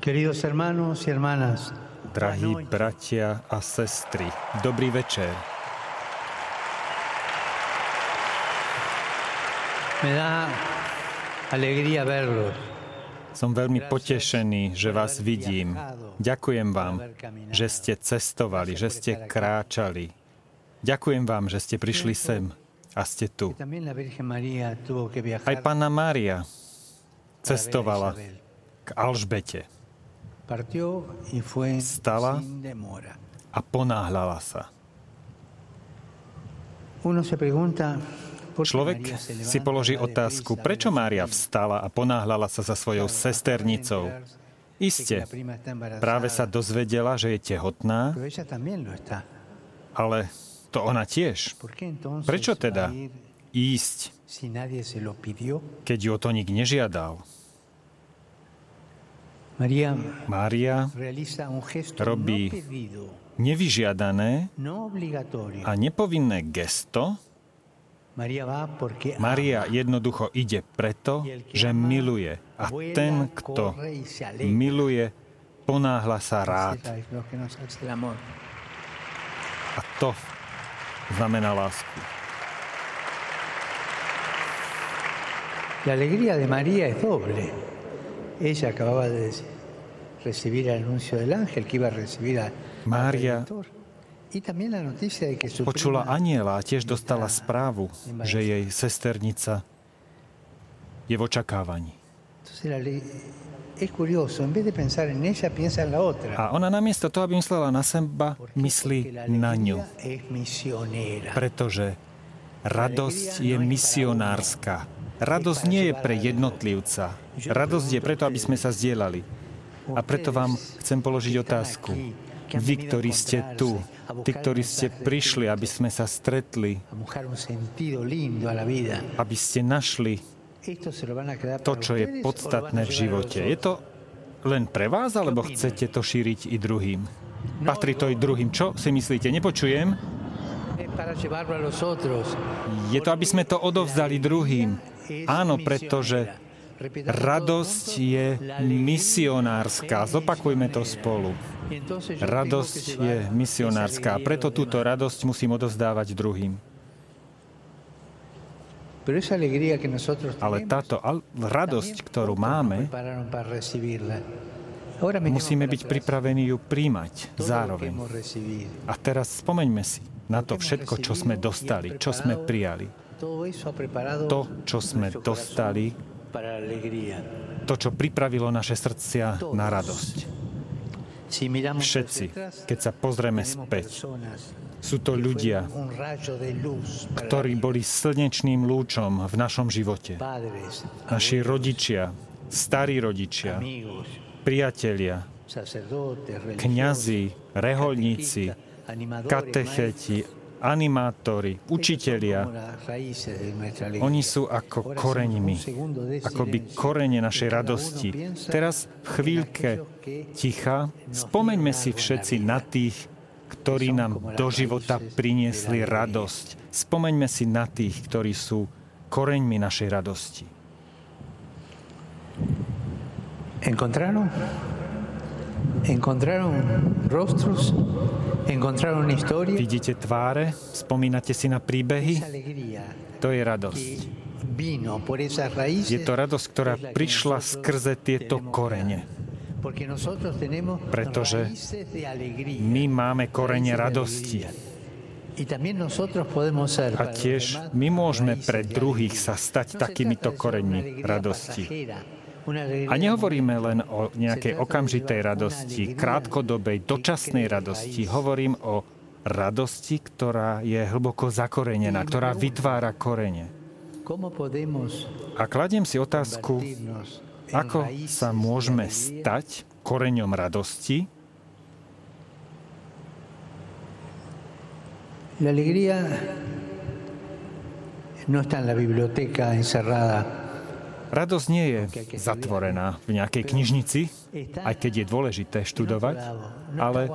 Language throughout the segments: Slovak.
Queridos hermanos y hermanas, Drahí bratia a sestry, dobrý večer. me da alegría verlos. Som veľmi potešený, že vás vidím. Ďakujem vám, že ste cestovali, že ste kráčali. Ďakujem vám, že ste prišli sem a ste tu. Aj Panna Mária cestovala k Alžbete Partió y fue Stala. sin demora. a ponáhľala sa. Človek si položí otázku, prečo Mária vstala a ponáhľala sa za svojou sesternicou. Iste, práve sa dozvedela, že je tehotná, ale to ona tiež. ¿Por qué entonces Prečo teda ísť, keď ju o to nik nežiadal? Mária Robí no nevyžiadané no a nepovinné gesto. Ama. jednoducho ide preto, že miluje. A ten, kto miluje, ponáhla sa rád. A to znamená lásku. La alegría de María es doble. Ella acababa de recibir el anuncio del ángel que iba a recibir a Mária počula aniela a tiež dostala správu, že jej sesternica je v očakávaní. A ona namiesto toho, aby myslela na seba, myslí na ňu. Pretože radosť je misionárska. Radosť nie je pre jednotlivca. Radosť je preto, aby sme sa zdieľali. A preto vám chcem položiť otázku. Vy, ktorí ste tu, tí, ktorí ste prišli, aby sme sa stretli, aby ste našli to, čo je podstatné v živote. Je to len pre vás, alebo chcete to šíriť i druhým? Patrí to i druhým. Čo si myslíte? Nepočujem? Je to, aby sme to odovzdali druhým. Áno, pretože radosť je misionárska. Zopakujme to spolu. Radosť je misionárska a preto túto radosť musím odovzdávať druhým. Ale táto radosť, ktorú máme, musíme byť pripravení ju príjmať zároveň. A teraz spomeňme si na to všetko, čo sme dostali, čo sme prijali. To, čo sme dostali, to, čo pripravilo naše srdcia na radosť. Všetci, keď sa pozrieme späť, sú to ľudia, ktorí boli slnečným lúčom v našom živote. Naši rodičia, starí rodičia, priatelia, kňazi, reholníci, katecheti, animátori, učitelia. Oni sú ako koreňmi, akoby silencio. korene našej radosti. Teraz v chvíľke ticha spomeňme si všetci na tých, ktorí nám do života priniesli radosť. Spomeňme si na tých, ktorí sú koreňmi našej radosti. ¿Encontraron? ¿Encontraron rostros? ¿Encontraron historia? Vidíte tváre? Spomínate si na príbehy? To je radosť. Je to radosť, ktorá prišla skrze tieto korene. Pretože. My máme korene radosti. A tiež my môžeme pre druhých sa stať No takýmito koreňmi radosti. A nehovoríme len o nejakej okamžitej radosti, krátkodobej, dočasnej radosti. Hovorím o radosti, ktorá je hlboko zakorenená, ktorá vytvára korene. ¿Cómo podemos A kladiem si otázku, ako sa môžeme stať koreňom radosti. La alegría no está en la biblioteca encerrada Radosť nie je zatvorená v nejakej knižnici, aj keď je dôležité študovať, ale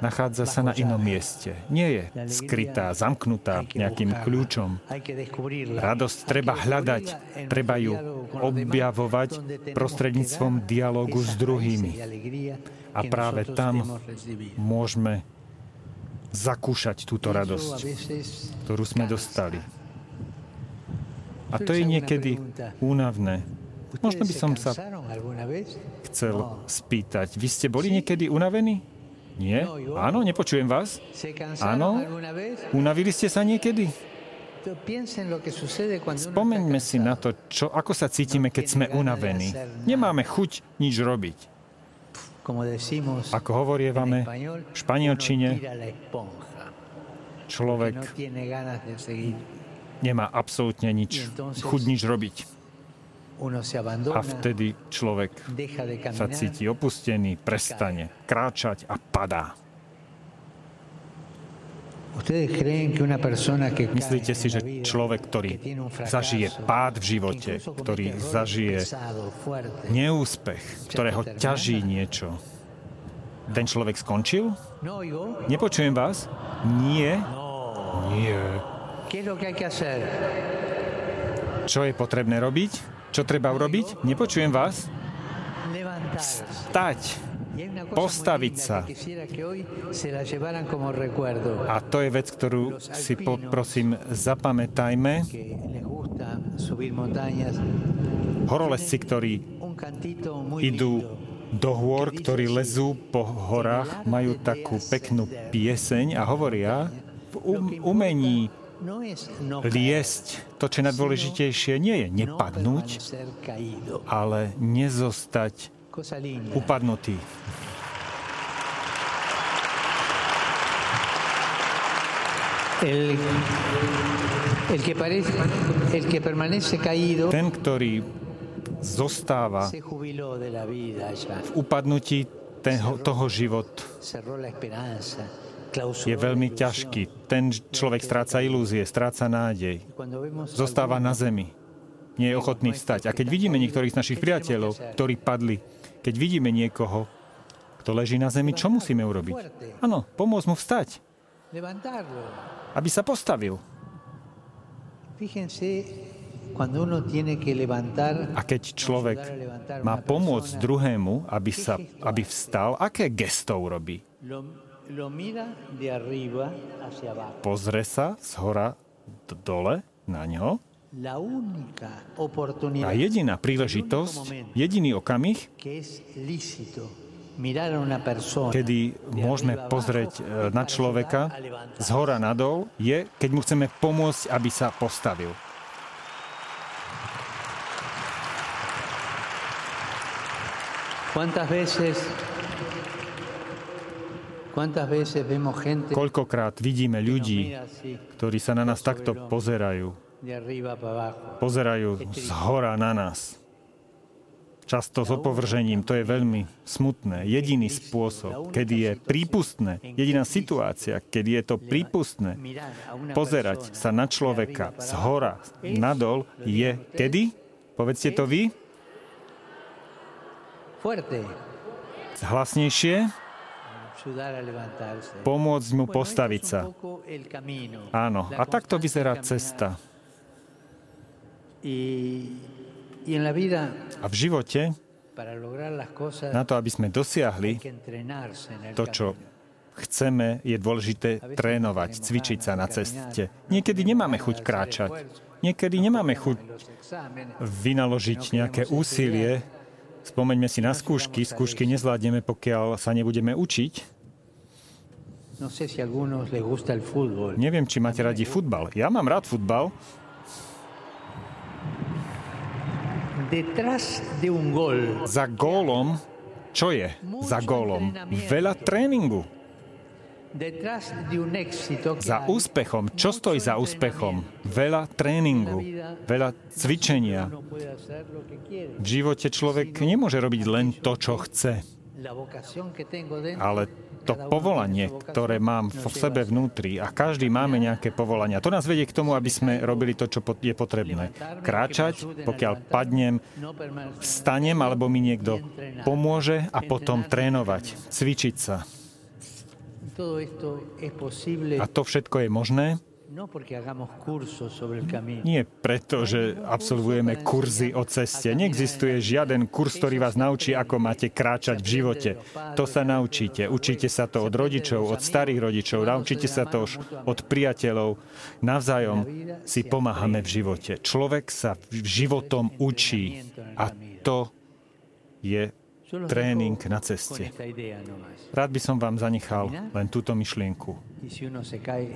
nachádza sa na inom mieste. Nie je skrytá, zamknutá nejakým kľúčom. Radosť treba hľadať, treba ju objavovať prostredníctvom dialogu s druhými. A práve tam môžeme zakúšať túto radosť, ktorú sme dostali. A to je niekedy únavné. Možno by som sa chcel spýtať, vy ste boli niekedy unavení? Nie? Áno, nepočujem vás? Áno? Unavili ste sa niekedy? Spomeňme si na to, čo, ako sa cítime, keď sme unavení. Nemáme chuť nič robiť. Ako hovorievame v španielčine, človek nemá absolútne nič, chuť nič robiť. A vtedy človek sa cíti opustený, prestane kráčať a padá. Myslíte si, že človek, ktorý zažije pád v živote, ktorý zažije neúspech, ktorého ťaží niečo, ten človek skončil? Nepočujem vás? Nie. Nie. Čo je potrebné robiť? Čo treba urobiť? Nepočujem vás? Stať. Postaviť sa. A to je vec, ktorú si poprosím zapamätajme. Horolezci, ktorí idú do hôr, ktorí lezú po horách, majú takú peknú pieseň a hovoria v um, umení liesť, to, čo je najdôležitejšie, nie je nepadnúť, ale nezostať upadnutý. Ten, ktorý zostáva v upadnutí toho, toho život je veľmi ťažký. Ten človek stráca ilúzie, stráca nádej. Zostáva na zemi. Nie je ochotný vstať. A keď vidíme niektorých z našich priateľov, ktorí padli, keď vidíme niekoho, kto leží na zemi, čo musíme urobiť? Áno, pomôcť mu vstať. Aby sa postavil. A keď človek má pomôcť druhému, aby, sa, aby vstal, aké gesto urobí? Pozre sa z hora dole na ňo. A jediná príležitosť, jediný okamih, kedy môžeme pozrieť e, na človeka z hora nadol, je, keď mu chceme pomôcť, aby sa postavil. ¿Cuántas veces Koľkokrát vidíme ľudí, ktorí sa na nás takto pozerajú. Pozerajú z hora na nás. Často s opovržením, to je veľmi smutné. Jediný spôsob, kedy je prípustné, jediná situácia, kedy je to prípustné, pozerať sa na človeka z hora nadol, je kedy? Povedzte to vy. Hlasnejšie pomôcť mu postaviť sa. Áno, a takto vyzerá cesta. A v živote, na to, aby sme dosiahli to, čo chceme, je dôležité trénovať, cvičiť sa na ceste. Niekedy nemáme chuť kráčať. Niekedy nemáme chuť vynaložiť nejaké úsilie, Spomeňme si na skúšky. Skúšky nezvládneme, pokiaľ sa nebudeme učiť. Neviem, či máte radi futbal. Ja mám rád futbal. Za gólom, čo je za gólom? Veľa tréningu. Za úspechom. Čo stojí za úspechom? Veľa tréningu, veľa cvičenia. V živote človek nemôže robiť len to, čo chce. Ale to povolanie, ktoré mám v sebe vnútri a každý máme nejaké povolania, to nás vedie k tomu, aby sme robili to, čo je potrebné. Kráčať, pokiaľ padnem, stanem alebo mi niekto pomôže a potom trénovať, cvičiť sa. A to všetko je možné, No Nie preto, že absolvujeme kurzy o ceste. Neexistuje žiaden kurz, ktorý vás naučí, ako máte kráčať v živote. To sa naučíte. Učíte sa to od rodičov, od starých rodičov, naučíte sa to už od priateľov. Navzájom si pomáhame v živote. Človek sa životom učí a to je tréning na ceste. Rád by som vám zanechal len túto myšlienku.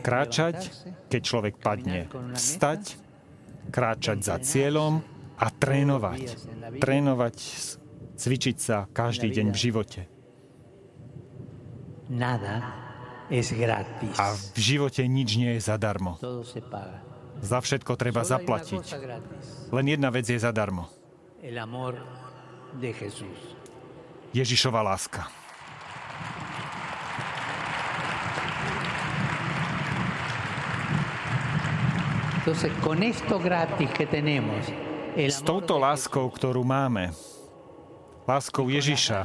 Kráčať, keď človek padne. Vstať, kráčať za cieľom a trénovať. Trénovať, cvičiť sa každý deň v živote. A v živote nič nie je zadarmo. Za všetko treba zaplatiť. Len jedna vec je zadarmo. Ježišova láska. S touto láskou, ktorú máme, láskou Ježiša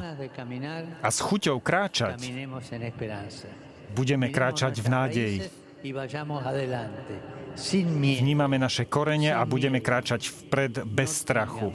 a s chuťou kráčať, budeme kráčať v nádeji. Vnímame naše korene a budeme kráčať vpred bez strachu